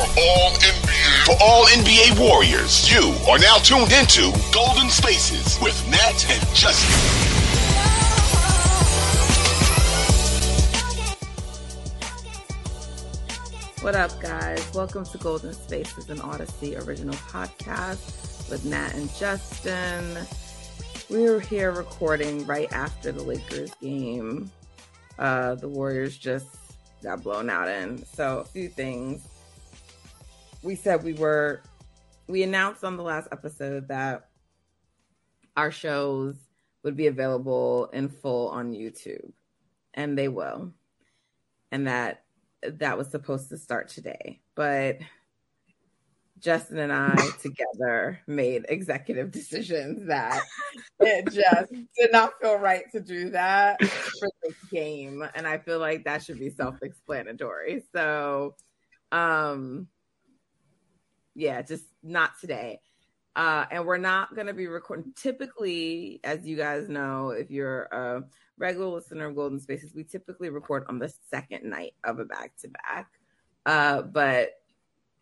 for all NBA for all NBA Warriors. You are now tuned into Golden Spaces with Nat and Justin. What up, guys? Welcome to Golden Spaces, an Audacy original podcast with Nat and Justin. We were here recording right after the Lakers game. Uh, the Warriors just got blown out in. So, a few things. We said we were, we announced on the last episode that our shows would be available in full on YouTube, and they will. And that that was supposed to start today, but Justin and I together made executive decisions that it just did not feel right to do that for this game. And I feel like that should be self explanatory. So, um, yeah, just not today. Uh, and we're not going to be recording. Typically, as you guys know, if you're a regular listener of Golden Spaces, we typically record on the second night of a back to back. But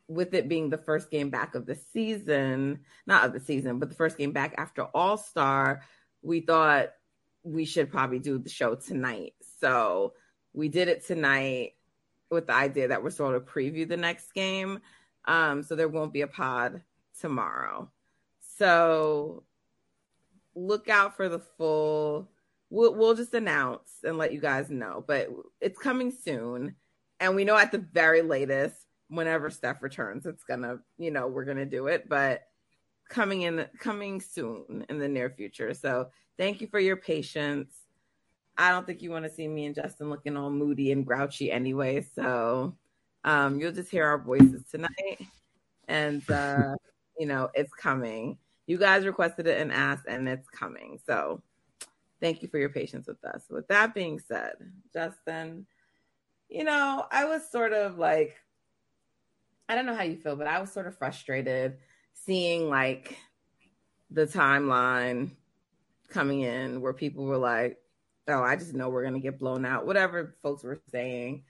with it being the first game back of the season, not of the season, but the first game back after All Star, we thought we should probably do the show tonight. So we did it tonight with the idea that we're sort of preview the next game. Um, so there won't be a pod tomorrow. So look out for the full. We'll, we'll just announce and let you guys know, but it's coming soon. And we know at the very latest, whenever Steph returns, it's gonna, you know, we're gonna do it, but coming in coming soon in the near future. So thank you for your patience. I don't think you want to see me and Justin looking all moody and grouchy anyway. So um, you'll just hear our voices tonight. And uh, you know, it's coming. You guys requested it and asked, and it's coming. So thank you for your patience with us. With that being said, Justin, you know, I was sort of like I don't know how you feel, but I was sort of frustrated seeing like the timeline coming in where people were like, oh, I just know we're going to get blown out, whatever folks were saying.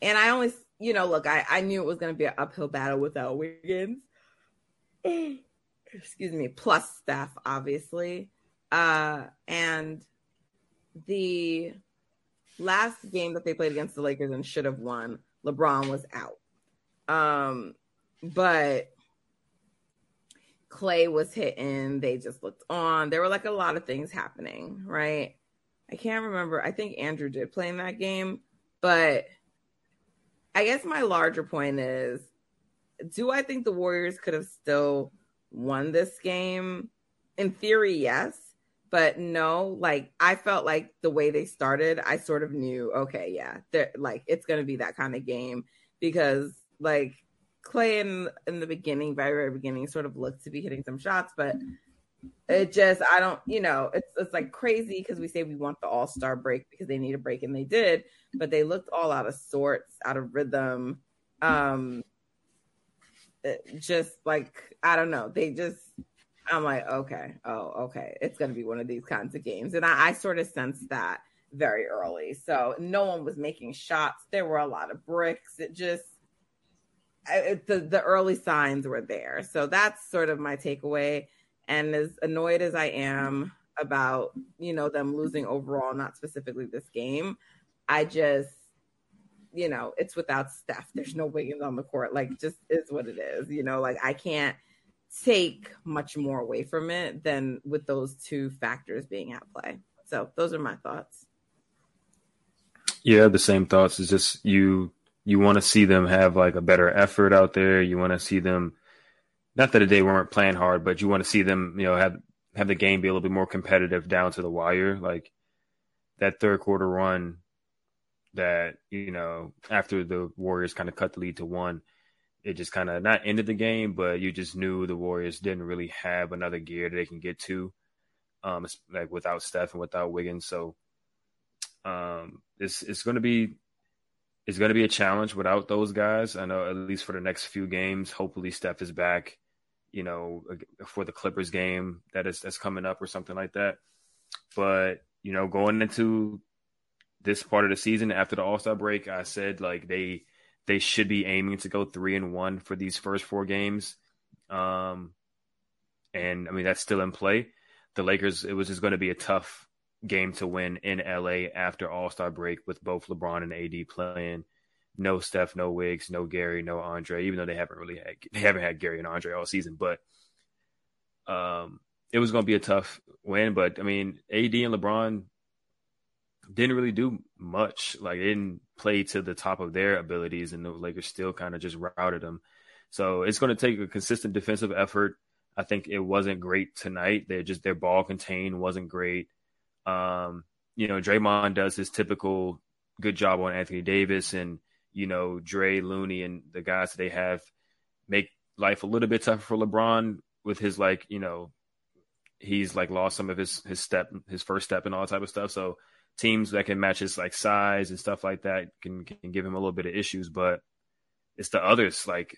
And I only, you know, look, I, I knew it was going to be an uphill battle without Wiggins. Excuse me, plus Steph, obviously. Uh, and the last game that they played against the Lakers and should have won, LeBron was out. Um, but Clay was hitting. They just looked on. There were like a lot of things happening, right? I can't remember. I think Andrew did play in that game, but I guess my larger point is do I think the Warriors could have still won this game? In theory, yes, but no. Like I felt like the way they started, I sort of knew, okay, yeah, they're like it's to be that kind of game because like Clay in in the beginning, very very beginning, sort of looked to be hitting some shots, but it just I don't, you know, it's it's like crazy because we say we want the All Star break because they need a break and they did, but they looked all out of sorts, out of rhythm. Um, just like I don't know, they just. I'm like, okay, oh, okay, it's gonna be one of these kinds of games, and I, I sort of sensed that very early. So no one was making shots. There were a lot of bricks. It just I, the the early signs were there. So that's sort of my takeaway. And as annoyed as I am about you know them losing overall, not specifically this game, I just you know it's without Steph. There's no Wiggins on the court. Like just is what it is. You know, like I can't take much more away from it than with those two factors being at play. So those are my thoughts. Yeah, the same thoughts. Is just you you want to see them have like a better effort out there. You want to see them, not that they weren't playing hard, but you want to see them, you know, have have the game be a little bit more competitive down to the wire. Like that third quarter run that you know after the Warriors kind of cut the lead to one, it just kind of not ended the game, but you just knew the Warriors didn't really have another gear that they can get to, um, like without Steph and without Wiggins. So, um, it's it's going to be it's going to be a challenge without those guys. I know at least for the next few games. Hopefully, Steph is back. You know, for the Clippers game that is that's coming up or something like that. But you know, going into this part of the season after the All Star break, I said like they they should be aiming to go three and one for these first four games. Um, and I mean that's still in play. The Lakers, it was just going to be a tough game to win in LA after All Star break with both LeBron and AD playing. No Steph, no Wiggs, no Gary, no Andre. Even though they haven't really had they haven't had Gary and Andre all season, but um, it was going to be a tough win. But I mean, AD and LeBron didn't really do much. Like they didn't play to the top of their abilities, and the Lakers still kind of just routed them. So it's going to take a consistent defensive effort. I think it wasn't great tonight. They just their ball contained wasn't great. Um, you know, Draymond does his typical good job on Anthony Davis, and you know, Dre, Looney, and the guys that they have make life a little bit tougher for LeBron with his like, you know, he's like lost some of his his step, his first step, and all that type of stuff. So teams that can match his like size and stuff like that can can give him a little bit of issues. But it's the others, like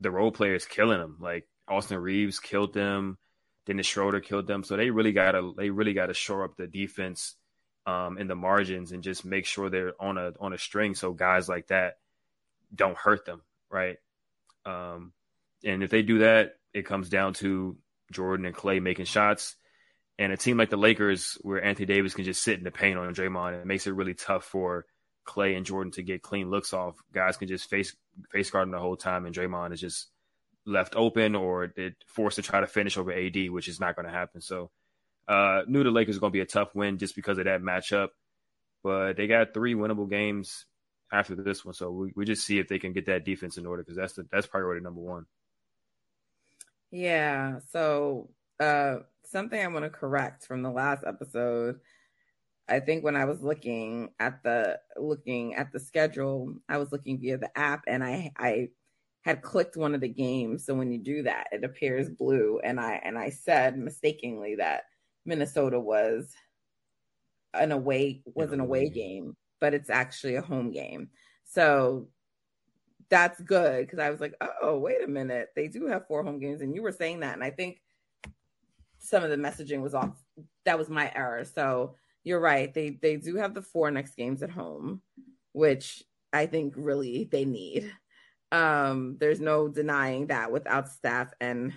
the role players, killing him. Like Austin Reaves killed them, Dennis Schroeder killed them. So they really gotta they really gotta shore up the defense um, in the margins and just make sure they're on a on a string so guys like that don't hurt them, right? Um, and if they do that, it comes down to Jordan and Clay making shots and a team like the Lakers, where Anthony Davis can just sit in the paint on Draymond, it makes it really tough for Clay and Jordan to get clean looks off. Guys can just face face guard him the whole time, and Draymond is just left open or forced to try to finish over AD, which is not going to happen. So, uh, knew the Lakers going to be a tough win just because of that matchup, but they got three winnable games after this one. So we, we just see if they can get that defense in order because that's the, that's priority number one. Yeah. So uh, something I want to correct from the last episode. I think when I was looking at the looking at the schedule, I was looking via the app and I I had clicked one of the games. So when you do that, it appears blue and I and I said mistakenly that Minnesota was an away was an away game, but it's actually a home game. So that's good because I was like, oh, wait a minute. They do have four home games. And you were saying that. And I think some of the messaging was off. That was my error. So you're right. They they do have the four next games at home, which I think really they need. Um, there's no denying that without Steph and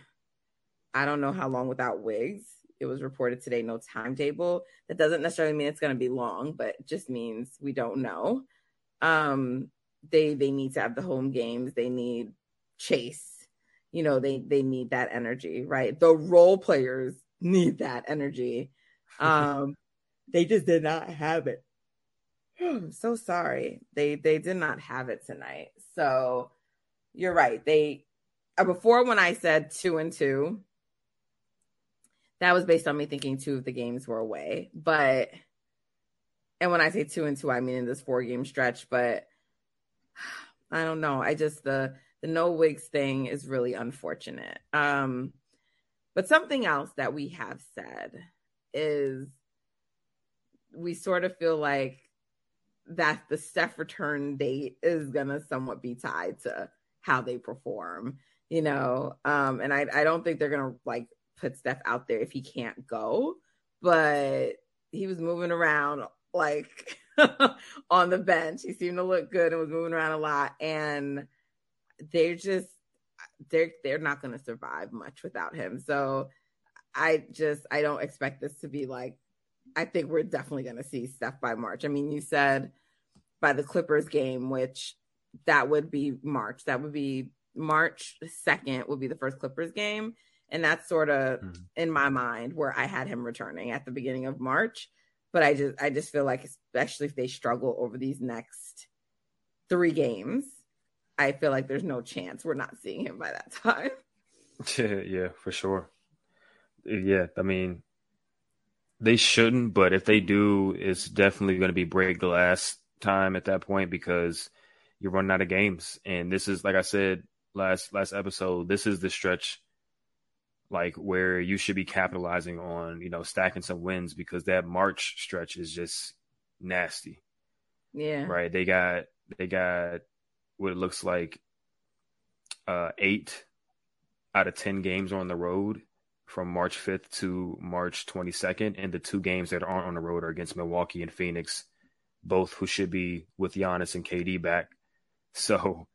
I don't know how long without Wiggs. It was reported today, no timetable. That doesn't necessarily mean it's going to be long, but it just means we don't know. Um, they they need to have the home games. They need Chase. You know they they need that energy right? The role players need that energy. Um they just did not have it. I'm so sorry. They they did not have it tonight. So you're right. They uh, before when i said two and two that was based on me thinking two of the games were away but and when i say two and two i mean in this four game stretch but i don't know i just the the no Wiggs thing is really unfortunate. Um, but something else that we have said is we sort of feel like that the Steph return date is gonna somewhat be tied to how they perform, you know. Um, and I I don't think they're gonna like put Steph out there if he can't go, but he was moving around like on the bench. He seemed to look good and was moving around a lot. And they're just they're they're not going to survive much without him. So I just I don't expect this to be like I think we're definitely going to see Steph by March. I mean, you said by the Clippers game, which that would be March. That would be March 2nd would be the first Clippers game. And that's sort of mm-hmm. in my mind where I had him returning at the beginning of March. But I just I just feel like especially if they struggle over these next three games, I feel like there's no chance we're not seeing him by that time. Yeah, yeah, for sure. Yeah, I mean, they shouldn't, but if they do, it's definitely going to be break glass time at that point because you're running out of games. And this is, like I said last last episode, this is the stretch like where you should be capitalizing on, you know, stacking some wins because that March stretch is just nasty. Yeah. Right. They got they got what it looks like uh, eight out of 10 games on the road from March 5th to March 22nd. And the two games that aren't on the road are against Milwaukee and Phoenix, both who should be with Giannis and KD back. So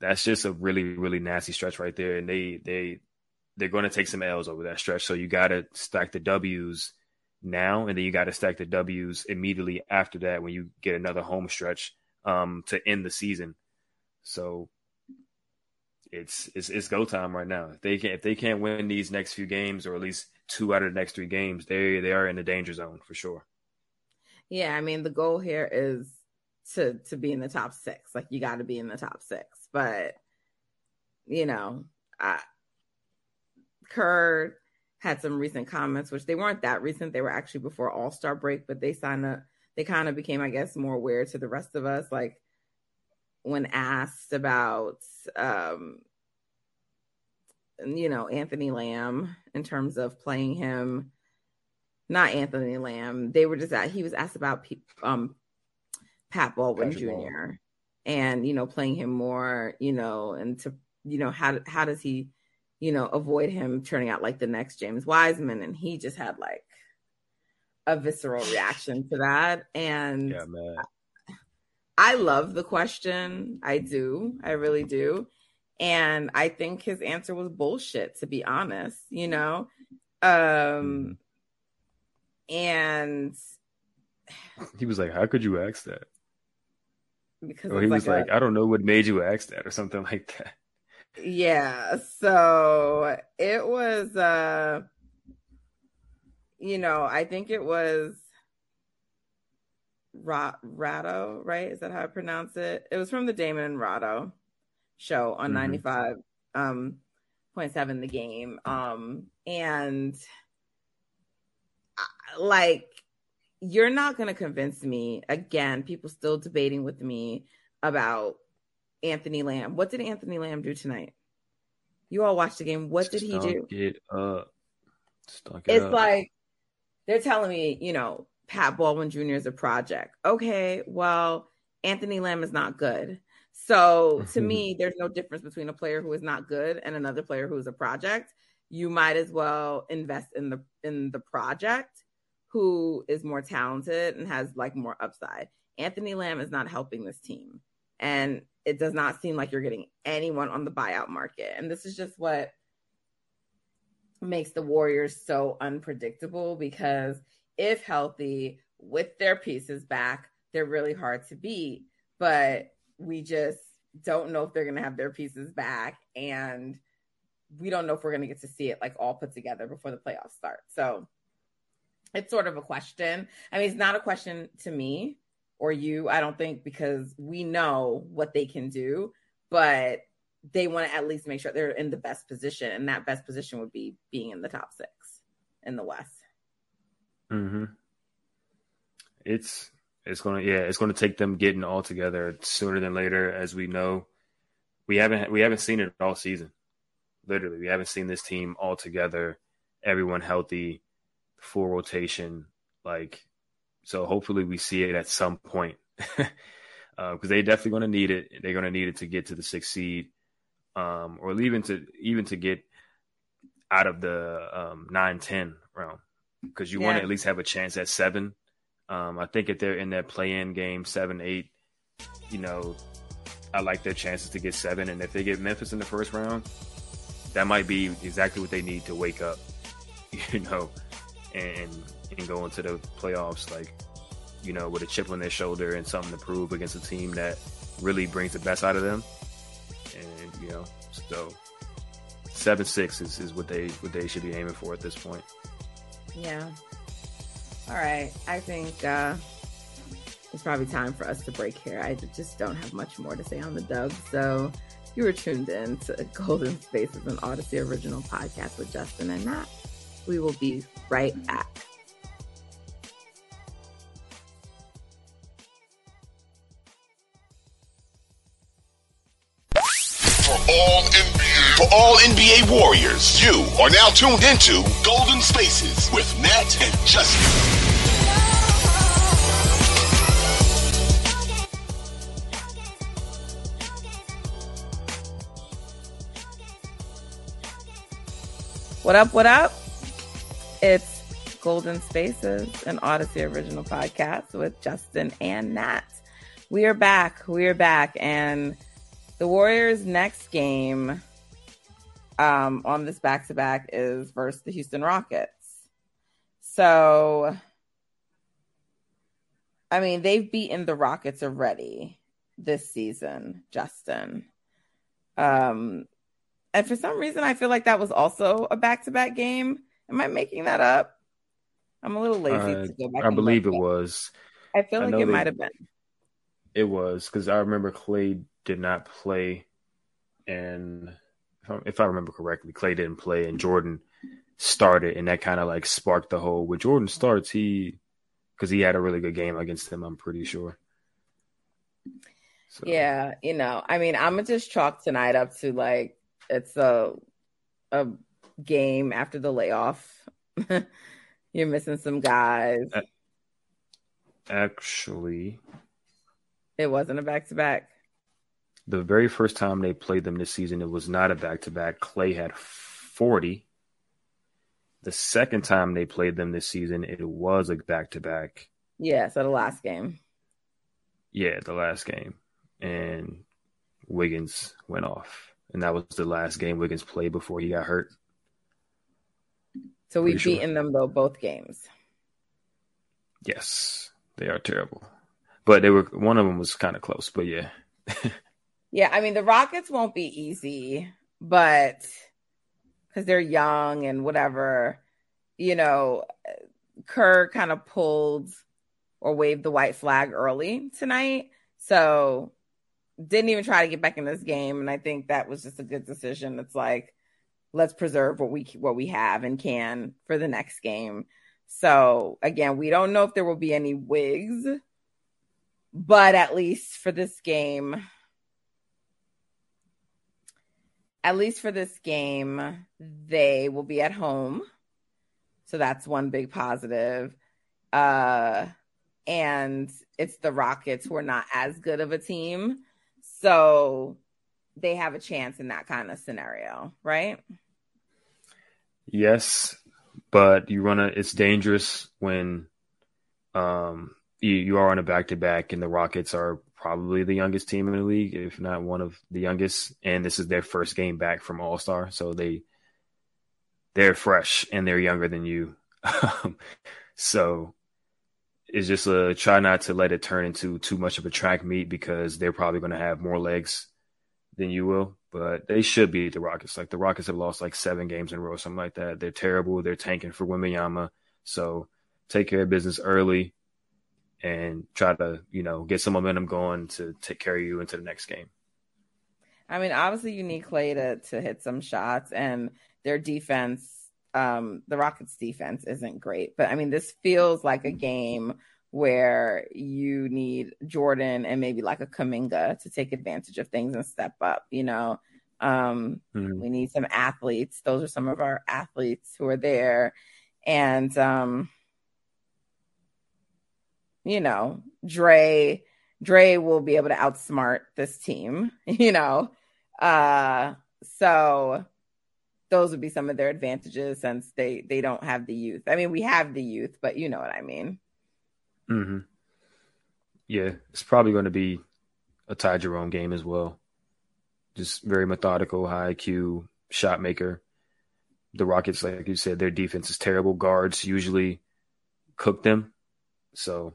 that's just a really really nasty stretch right there, and they they they're going to take some L's over that stretch. So you got to stack the W's now, and then you got to stack the W's immediately after that when you get another home stretch um, to end the season. So it's it's it's go time right now. If they can if they can't win these next few games or at least two out of the next three games, they they are in the danger zone for sure. Yeah, I mean the goal here is to to be in the top six. Like you got to be in the top six. But you know, I, Kerr had some recent comments, which they weren't that recent. They were actually before All Star break, but they signed up. They kind of became, I guess, more aware to the rest of us. Like when asked about, um, you know, Anthony Lamb in terms of playing him, not Anthony Lamb. They were just at. He was asked about um, Pat Baldwin Patrick Jr. And you know playing him more, you know, and to you know how how does he you know, avoid him turning out like the next James Wiseman. And he just had like a visceral reaction to that. And yeah. I love the question. I do. I really do. And I think his answer was bullshit, to be honest, you know? Um, and he was like, How could you ask that? Because or he was like, I don't know what made you ask that, or something like that. Yeah. So it was uh you know, I think it was Ra- Ratto, right? Is that how I pronounce it? It was from the Damon and Ratto show on mm-hmm. 95 um the game. Um and like you're not going to convince me again people still debating with me about Anthony Lamb. What did Anthony Lamb do tonight? You all watched the game. What did he do? It up. Stunk it it's up. like they're telling me, you know, Pat Baldwin Jr. is a project. Okay, well, Anthony Lamb is not good. So to me, there's no difference between a player who is not good and another player who is a project. You might as well invest in the in the project who is more talented and has like more upside. Anthony Lamb is not helping this team. And it does not seem like you're getting anyone on the buyout market. And this is just what makes the Warriors so unpredictable because if healthy with their pieces back, they're really hard to beat. But we just don't know if they're going to have their pieces back. And we don't know if we're going to get to see it like all put together before the playoffs start. So it's sort of a question. I mean, it's not a question to me or you, I don't think, because we know what they can do, but they want to at least make sure they're in the best position. And that best position would be being in the top six in the West. Mm-hmm. It's it's gonna yeah, it's gonna take them getting all together sooner than later, as we know. We haven't we haven't seen it all season. Literally, we haven't seen this team all together, everyone healthy, full rotation. Like so hopefully we see it at some point because uh, they're definitely going to need it. They're going to need it to get to the sixth seed, um, or even to even to get out of the um, nine ten round because you yeah. want to at least have a chance at seven. Um, I think if they're in that play-in game seven eight, you know, I like their chances to get seven, and if they get Memphis in the first round, that might be exactly what they need to wake up, you know, and and go into the playoffs like you know with a chip on their shoulder and something to prove against a team that really brings the best out of them. And you know, so seven six is, is what they what they should be aiming for at this point. Yeah. All right. I think uh it's probably time for us to break here. I just don't have much more to say on the dub. So you were tuned in to Golden Spaces, an Audacy original podcast with Justin and Nat. We will be right back. All NBA Warriors, you are now tuned into Golden Spaces with Nat and Justin. What up? What up? It's Golden Spaces, an Audacy original podcast with Justin and Nat. We are back. We are back. And The Warriors' next game um, on this back to back is versus the Houston Rockets. So, I mean, they've beaten the Rockets already this season, Justin. Um, and for some reason, I feel like that was also a back to back game. Am I making that up? I'm a little lazy uh, to go back. I believe it was. I feel like it might have been. It was because I remember Clay did not play, and if I, remember correctly, Clay didn't play, and Jordan started, and that kind of like sparked the whole. When Jordan starts, he because he had a really good game against him. I'm pretty sure. So. Yeah, you know, I mean, I'm gonna just chalk tonight up to like it's a a game after the layoff. You're missing some guys. Actually, it wasn't a back to back. The very first time they played them this season, it was not a back to back. Clay had 40. The second time they played them this season, it was a back to back. Yeah, so the last game. Yeah, the last game. And Wiggins went off. And that was the last game Wiggins played before he got hurt. So we've Pretty beaten sure. them though both games. Yes, they are terrible, but they were one of them was kind of close. But yeah, yeah. I mean, the Rockets won't be easy, but because they're young and whatever, you know, Kerr kind of pulled or waved the white flag early tonight, so didn't even try to get back in this game, and I think that was just a good decision. It's like let's preserve what we what we have and can for the next game. So again, we don't know if there will be any Wiggs, but at least for this game, at least for this game, they will be at home. So that's one big positive. Uh and it's the Rockets who are not as good of a team. So they have a chance in that kind of scenario, right? Yes, but you run a. It's dangerous when um, you, you are on a back to back, and the Rockets are probably the youngest team in the league, if not one of the youngest. And this is their first game back from All Star, so they they're fresh and they're younger than you. so it's just a try not to let it turn into too much of a track meet because they're probably going to have more legs than you will but they should beat the Rockets. Like the Rockets have lost like seven games in a row, something like that. They're terrible. They're tanking for Wembanyama. So take care of business early and try to, you know, get some momentum going to take care of you into the next game. I mean, obviously you need Clay to to hit some shots and their defense, um, the Rockets defense isn't great. But I mean, this feels like a game where you need Jordan and maybe like a Kuminga to take advantage of things and step up, you know. Um, mm-hmm. we need some athletes. Those are some of our athletes who are there. And um, you know, Dre Dre will be able to outsmart this team, you know. Uh so those would be some of their advantages since they they don't have the youth. I mean, we have the youth, but you know what I mean. Mm-hmm. Yeah, it's probably going to be a Ty Jerome game as well. Just very methodical, high IQ shot maker. The Rockets, like you said, their defense is terrible. Guards usually cook them. So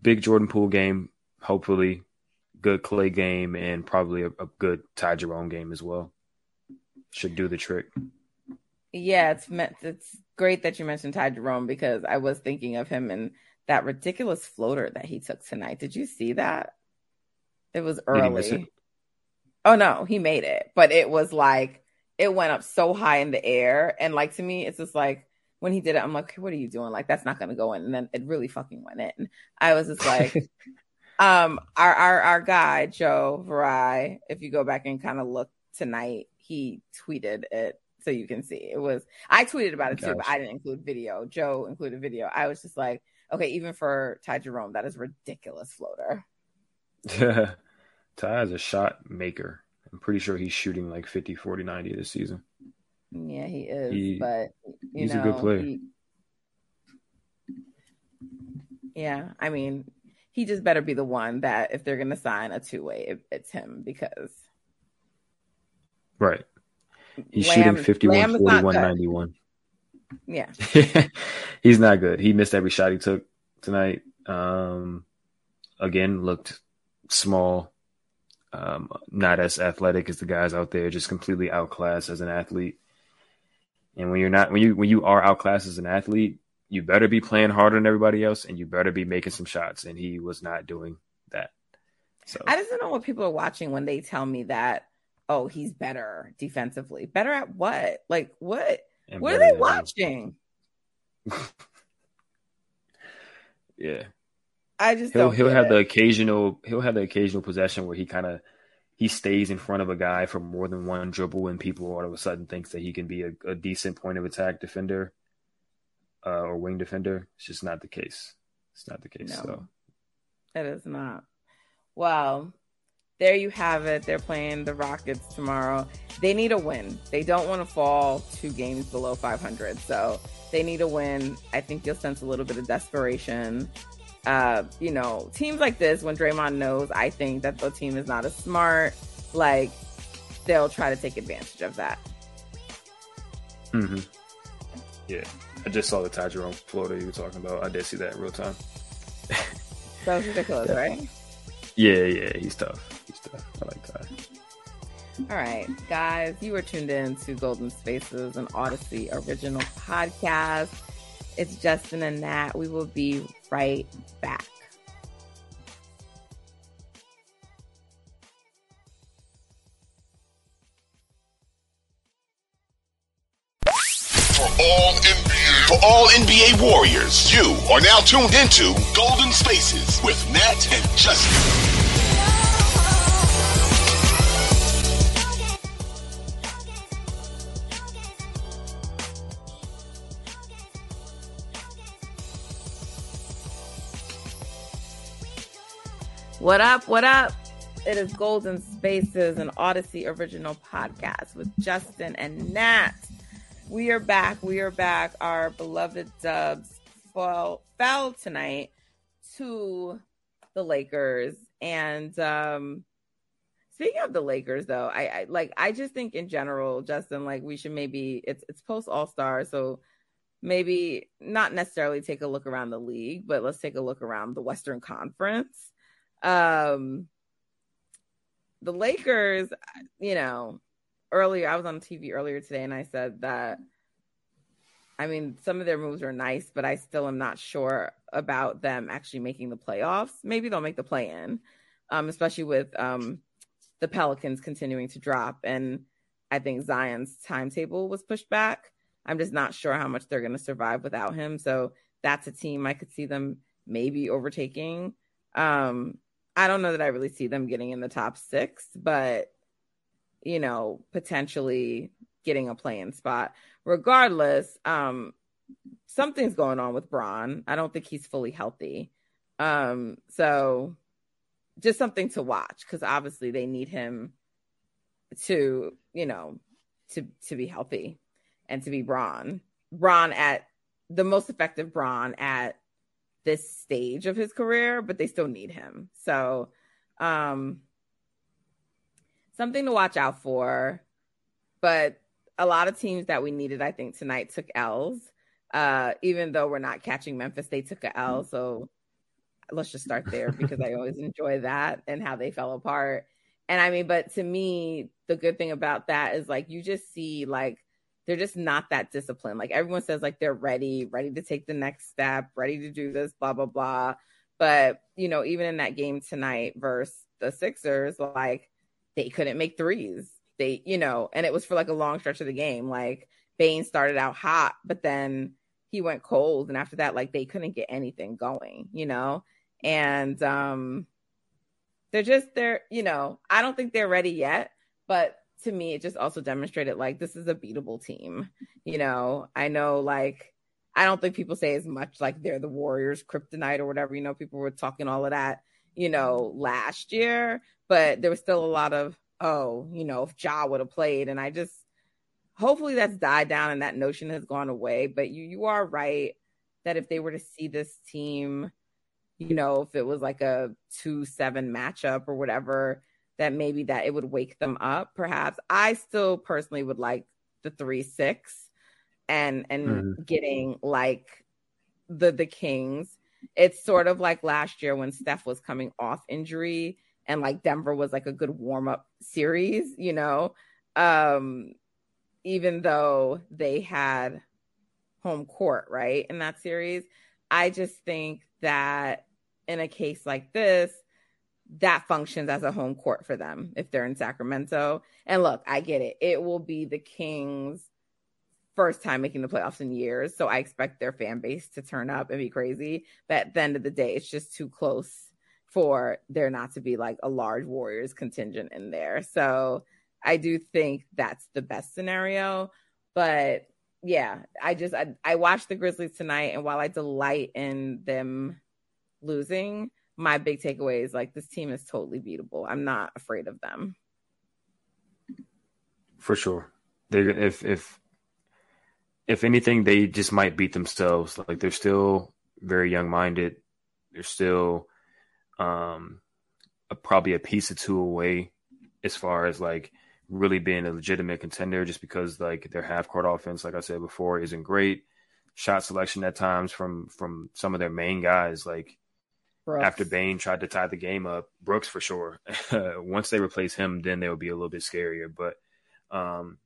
big Jordan Poole game, hopefully good Clay game, and probably a, a good Ty Jerome game as well. Should do the trick. Yeah, it's meant it's great that you mentioned Ty Jerome because I was thinking of him and that ridiculous floater that he took tonight. Did you see that? It was early. It? Oh no, he made it, but it was like it went up so high in the air, and like to me, it's just like when he did it, I'm like, what are you doing? Like that's not gonna go in, and then it really fucking went in. I was just like. um, our our our guy Joe Viray, if you go back and kind of look tonight, he tweeted it so you can see. It was I tweeted about it too, but I didn't include video. Joe included video. I was just like, okay, even for Ty Jerome, that is ridiculous floater. Ty is a shot maker. I'm pretty sure he's shooting like 50, 40, 90 this season. Yeah, he is. He, but he's know, a good player. He, yeah, I mean, he just better be the one that if they're going to sign a two way, it, it's him because. Right. He's Lamb- shooting 51, Lamb is not 41, 91. Yeah. He's not good. He missed every shot he took tonight. Um, again, looked small, um, not as athletic as the guys out there, just completely outclassed as an athlete. And when you're not, when you when you are outclassed as an athlete, you better be playing harder than everybody else, and you better be making some shots. And he was not doing that. So I just don't know what people are watching when they tell me that, oh, he's better defensively. Better at what? Like, what? and What are they watching? Yeah. I just he'll don't he'll have it. the occasional he'll have the occasional possession where he kind of he stays in front of a guy for more than one dribble and people all of a sudden thinks that he can be a, a decent point of attack defender uh, or wing defender. It's just not the case. It's not the case. No. So It is not. Well, there you have it. They're playing the Rockets tomorrow. They need a win. They don't want to fall two games below 500. So they need a win. I think you'll sense a little bit of desperation. Uh, you know, teams like this, when Draymond knows, I think that the team is not as smart, like they'll try to take advantage of that. Mm-hmm. yeah, I just saw the Ty Jerome floater you were talking about. I did see that in real time. That was ridiculous, Yeah. right? Yeah, yeah, he's tough. He's tough. I like Ty. All right, guys, you are tuned in to Golden Spaces, an Audacy original podcast. It's Justin and Nat. We will be right back. For all NBA, warriors, you are now tuned into Golden Spaces with Nat and Justin. What up? What up? It is Golden Spaces, an Audacy original podcast with Justin and Nat. We are back. We are back. Our beloved Dubs fell, fell tonight to the Lakers. And um speaking of the Lakers, though, I, I like I just think in general, Justin, like we should maybe it's it's post All Star, so maybe not necessarily take a look around the league, but let's take a look around the Western Conference um the Lakers, you know, earlier I was on TV earlier today and I said that I mean, some of their moves are nice, but I still am not sure about them actually making the playoffs. Maybe they'll make the play in, um, especially with um, the Pelicans continuing to drop. And I think Zion's timetable was pushed back. I'm just not sure how much they're going to survive without him. So that's a team I could see them maybe overtaking. Um, I don't know that I really see them getting in the top six, but you know, potentially getting a playing spot. Regardless, um, something's going on with Bron. I don't think he's fully healthy. Um, so just something to watch because obviously they need him to, you know, to to be healthy and to be Bron. Bron at the most effective Bron at this stage of his career, but they still need him. So, um, something to watch out for. But a lot of teams that we needed, I think, tonight took L's. Uh, even though we're not catching Memphis, they took a L. So let's just start there because I always enjoy that and how they fell apart. And I mean, but to me, the good thing about that is like you just see like they're just not that disciplined. Like everyone says, like they're ready, ready to take the next step, ready to do this, blah blah blah. But you know, even in that game tonight versus the Sixers, like they couldn't make threes. They, you know, and it was for like a long stretch of the game. Like Bane started out hot, but then he went cold, and after that, like they couldn't get anything going. You know, and um, they're just they're, you know, I don't think they're ready yet, but to me, it just also demonstrated like this is a beatable team. You know, I know like I don't think people say as much like they're the Warriors kryptonite or whatever. You know, people were talking all of that, you know, last year, but there was still a lot of, oh, you know, if Ja would have played. And I just hopefully that's died down and that notion has gone away. But you you are right that if they were to see this team, you know, if it was like a two seven matchup or whatever, that maybe that it would wake them up. Perhaps I still personally would like the three six and and mm-hmm. getting like the the Kings. It's sort of like last year when Steph was coming off injury and like Denver was like a good warm up series, you know. Um even though they had home court, right, in that series. I just think that in a case like this, that functions as a home court for them if they're in Sacramento. And look, I get it. It will be the Kings' first time making the playoffs in years. So I expect their fan base to turn up and be crazy. But at the end of the day, it's just too close for there not to be like a large Warriors contingent in there. So I do think that's the best scenario. But yeah, I just I, I watched the Grizzlies tonight, and while I delight in them losing, my big takeaway is like this team is totally beatable. I'm not afraid of them. For sure, they if if if anything, they just might beat themselves. Like they're still very young minded. They're still um a, probably a piece or two away as far as like really being a legitimate contender just because like their half court offense, like I said before, isn't great. Shot selection at times from from some of their main guys, like Brooks. after Bane tried to tie the game up, Brooks for sure. Once they replace him, then they will be a little bit scarier. But um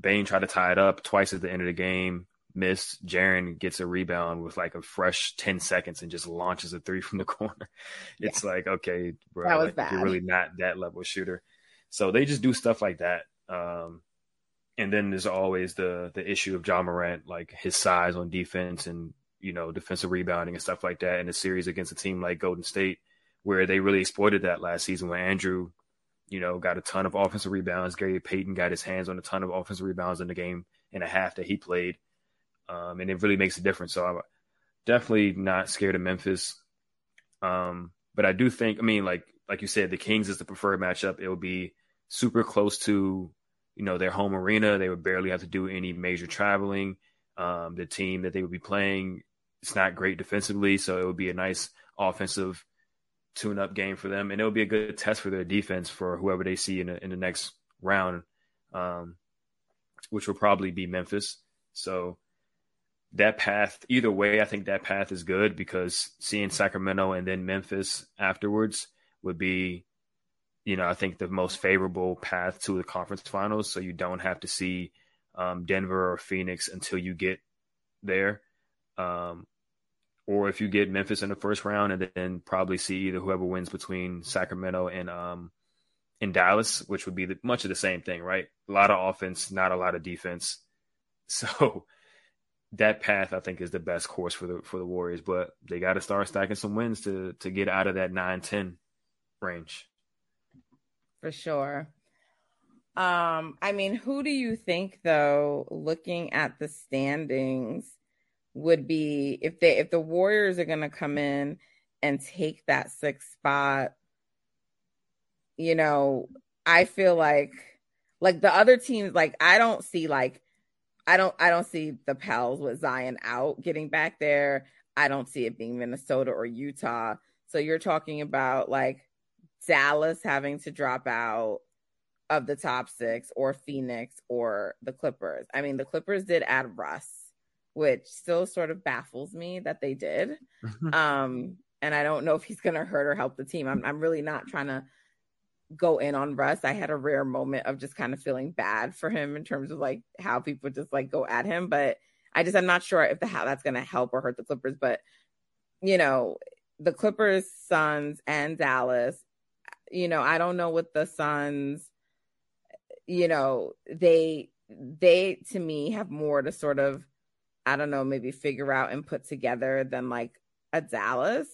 Bane tried to tie it up twice at the end of the game, missed. Jaren gets a rebound with like a fresh 10 seconds and just launches a three from the corner. It's yeah. like, okay, bro, that was like, bad. you're really not that level shooter. So they just do stuff like that. Um, and then there's always the the issue of Ja Morant, like his size on defense and you know defensive rebounding and stuff like that in a series against a team like Golden State, where they really exploited that last season when Andrew, you know, got a ton of offensive rebounds. Gary Payton got his hands on a ton of offensive rebounds in the game and a half that he played, um, and it really makes a difference. So I'm definitely not scared of Memphis, um, but I do think, I mean, like like you said, the Kings is the preferred matchup. It will be super close to you know their home arena. They would barely have to do any major traveling. Um, the team that they would be playing, it's not great defensively, so it would be a nice offensive tune-up game for them, and it would be a good test for their defense for whoever they see in, a, in the next round, um, which will probably be Memphis. So that path, either way, I think that path is good because seeing Sacramento and then Memphis afterwards would be, you know, I think the most favorable path to the conference finals. So you don't have to see um, Denver or Phoenix until you get there. Um, or if you get Memphis in the first round and then probably see either whoever wins between Sacramento and um, in Dallas, which would be the, much of the same thing, right? A lot of offense, not a lot of defense. So that path I think is the best course for the for the Warriors, but they got to start stacking some wins to to get out of that 9-10 range. For sure. Um, I mean, who do you think though, looking at the standings, would be if they if the Warriors are gonna come in and take that sixth spot, you know, I feel like like the other teams, like I don't see like I don't I don't see the Pels with Zion out getting back there. I don't see it being Minnesota or Utah. So you're talking about like Dallas having to drop out of the top six or Phoenix or the Clippers. I mean, the Clippers did add Russ, which still sort of baffles me that they did. um, and I don't know if he's going to hurt or help the team. I'm, I'm really not trying to go in on Russ. I had a rare moment of just kind of feeling bad for him in terms of like how people just like go at him. But I just, I'm not sure if the how that's going to help or hurt the Clippers. But, you know, the Clippers, Suns, and Dallas you know, I don't know what the Suns, you know, they they to me have more to sort of, I don't know, maybe figure out and put together than like a Dallas.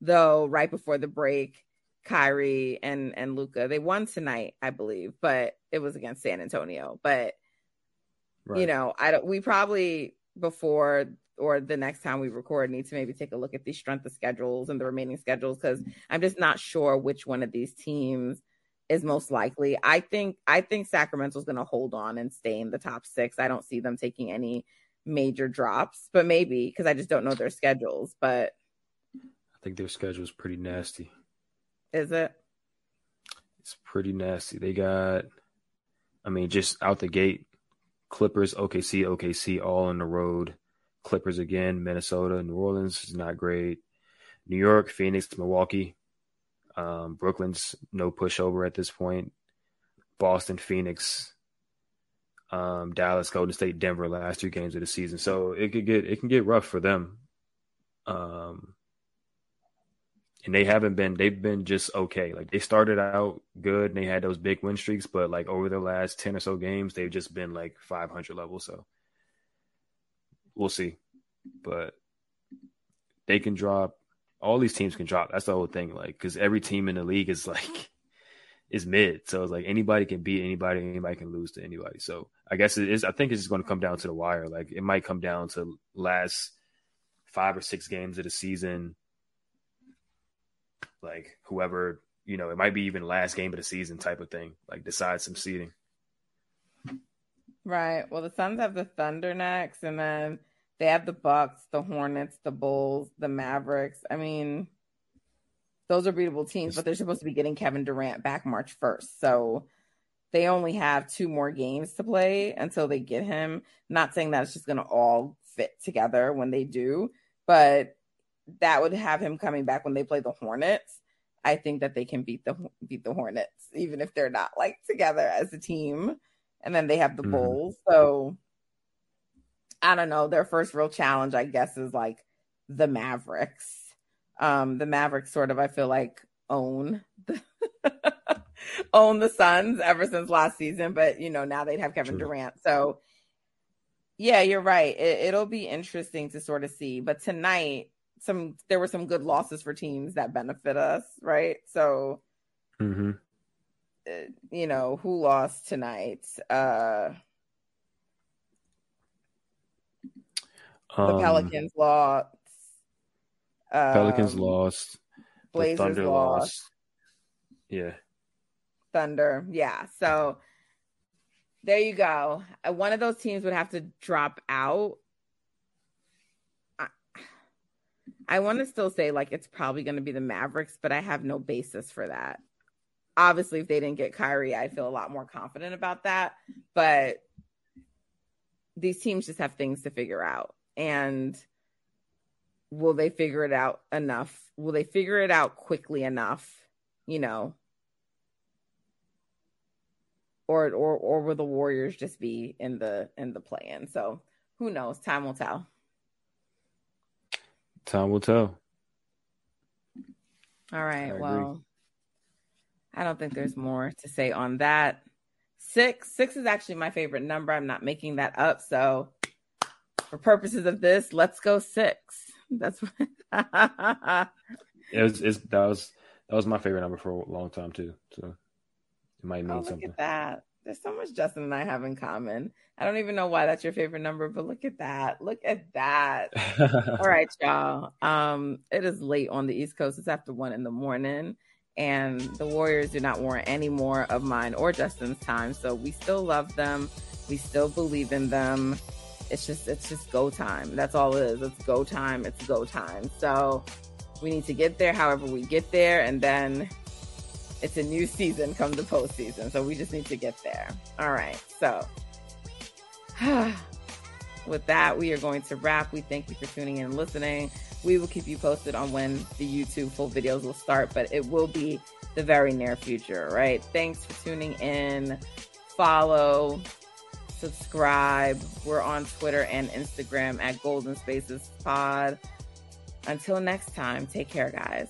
Though right before the break, Kyrie and and Luka, they won tonight, I believe, but it was against San Antonio. But right. you know, I don't. We probably before or the next time we record need to maybe take a look at the strength of schedules and the remaining schedules because I'm just not sure which one of these teams is most likely. I think I think Sacramento's going to hold on and stay in the top 6. I don't see them taking any major drops, but maybe because I just don't know their schedules, but I think their schedule is pretty nasty. Is it? It's pretty nasty. They got, I mean, just out the gate, Clippers, OKC, OKC, all on the road. Clippers again, Minnesota, New Orleans is not great. New York, Phoenix, Milwaukee. Um, Brooklyn's no pushover at this point. Boston, Phoenix, um, Dallas, Golden State, Denver, last two games of the season. So it could get it can get rough for them. Um, and they haven't been they've been just okay. Like they started out good and they had those big win streaks, but like over the last ten or so games, they've just been like five hundred level. So we'll see, but they can drop. All these teams can drop. That's the whole thing. Like because every team in the league is like is mid. So it's like anybody can beat anybody, anybody can lose to anybody. So I guess it is. I think it's just going to come down to the wire. Like it might come down to last five or six games of the season like whoever you know it might be even last game of the season type of thing like decide some seeding right well the suns have the thunder next and then they have the bucks the hornets the bulls the mavericks i mean those are beatable teams but they're supposed to be getting kevin durant back march 1st so they only have two more games to play until they get him not saying that it's just going to all fit together when they do but that would have him coming back when they play the Hornets. I think that they can beat the beat the Hornets even if they're not like together as a team. And then they have the mm-hmm. Bulls. So I don't know. Their first real challenge, I guess, is like the Mavericks. Um, the Mavericks sort of, I feel like, own the own the Suns ever since last season, but you know, now they'd have Kevin True. Durant. So yeah, you're right. It, it'll be interesting to sort of see. But tonight, some there were some good losses for teams that benefit us, right? So, mm-hmm. uh, you know, who lost tonight? Uh, um, the Pelicans lost. Um, Pelicans lost. Blazers Thunder lost. lost. Yeah. Thunder. Yeah. So there you go. Uh, one of those teams would have to drop out I want to still say like it's probably going to be the Mavericks, but I have no basis for that. Obviously, if they didn't get Kyrie, I feel a lot more confident about that. But these teams just have things to figure out. And will they figure it out enough? Will they figure it out quickly enough? You know, or or or will the Warriors just be in the in the play in? So who knows? Time will tell. Time will tell. All right. I well, I don't think there's more to say on that. Six. Six is actually my favorite number. I'm not making that up. So, for purposes of this, let's go six. That's what. it was, it's, that was that was my favorite number for a long time too. So it might mean oh, look something. At that. There's so much Justin and I have in common. I don't even know why that's your favorite number, but look at that. Look at that. All right, y'all. Um, it is late on the East Coast. It's after one in the morning. And the Warriors do not warrant any more of mine or Justin's time. So we still love them. We still believe in them. It's just it's just go time. That's all it is. It's go time. It's go time. So we need to get there however we get there and then it's a new season come the postseason. So we just need to get there. All right. So with that, we are going to wrap. We thank you for tuning in and listening. We will keep you posted on when the YouTube full videos will start, but it will be the very near future, right? Thanks for tuning in. Follow, subscribe. We're on Twitter and Instagram at Golden Spaces Pod. Until next time, take care, guys.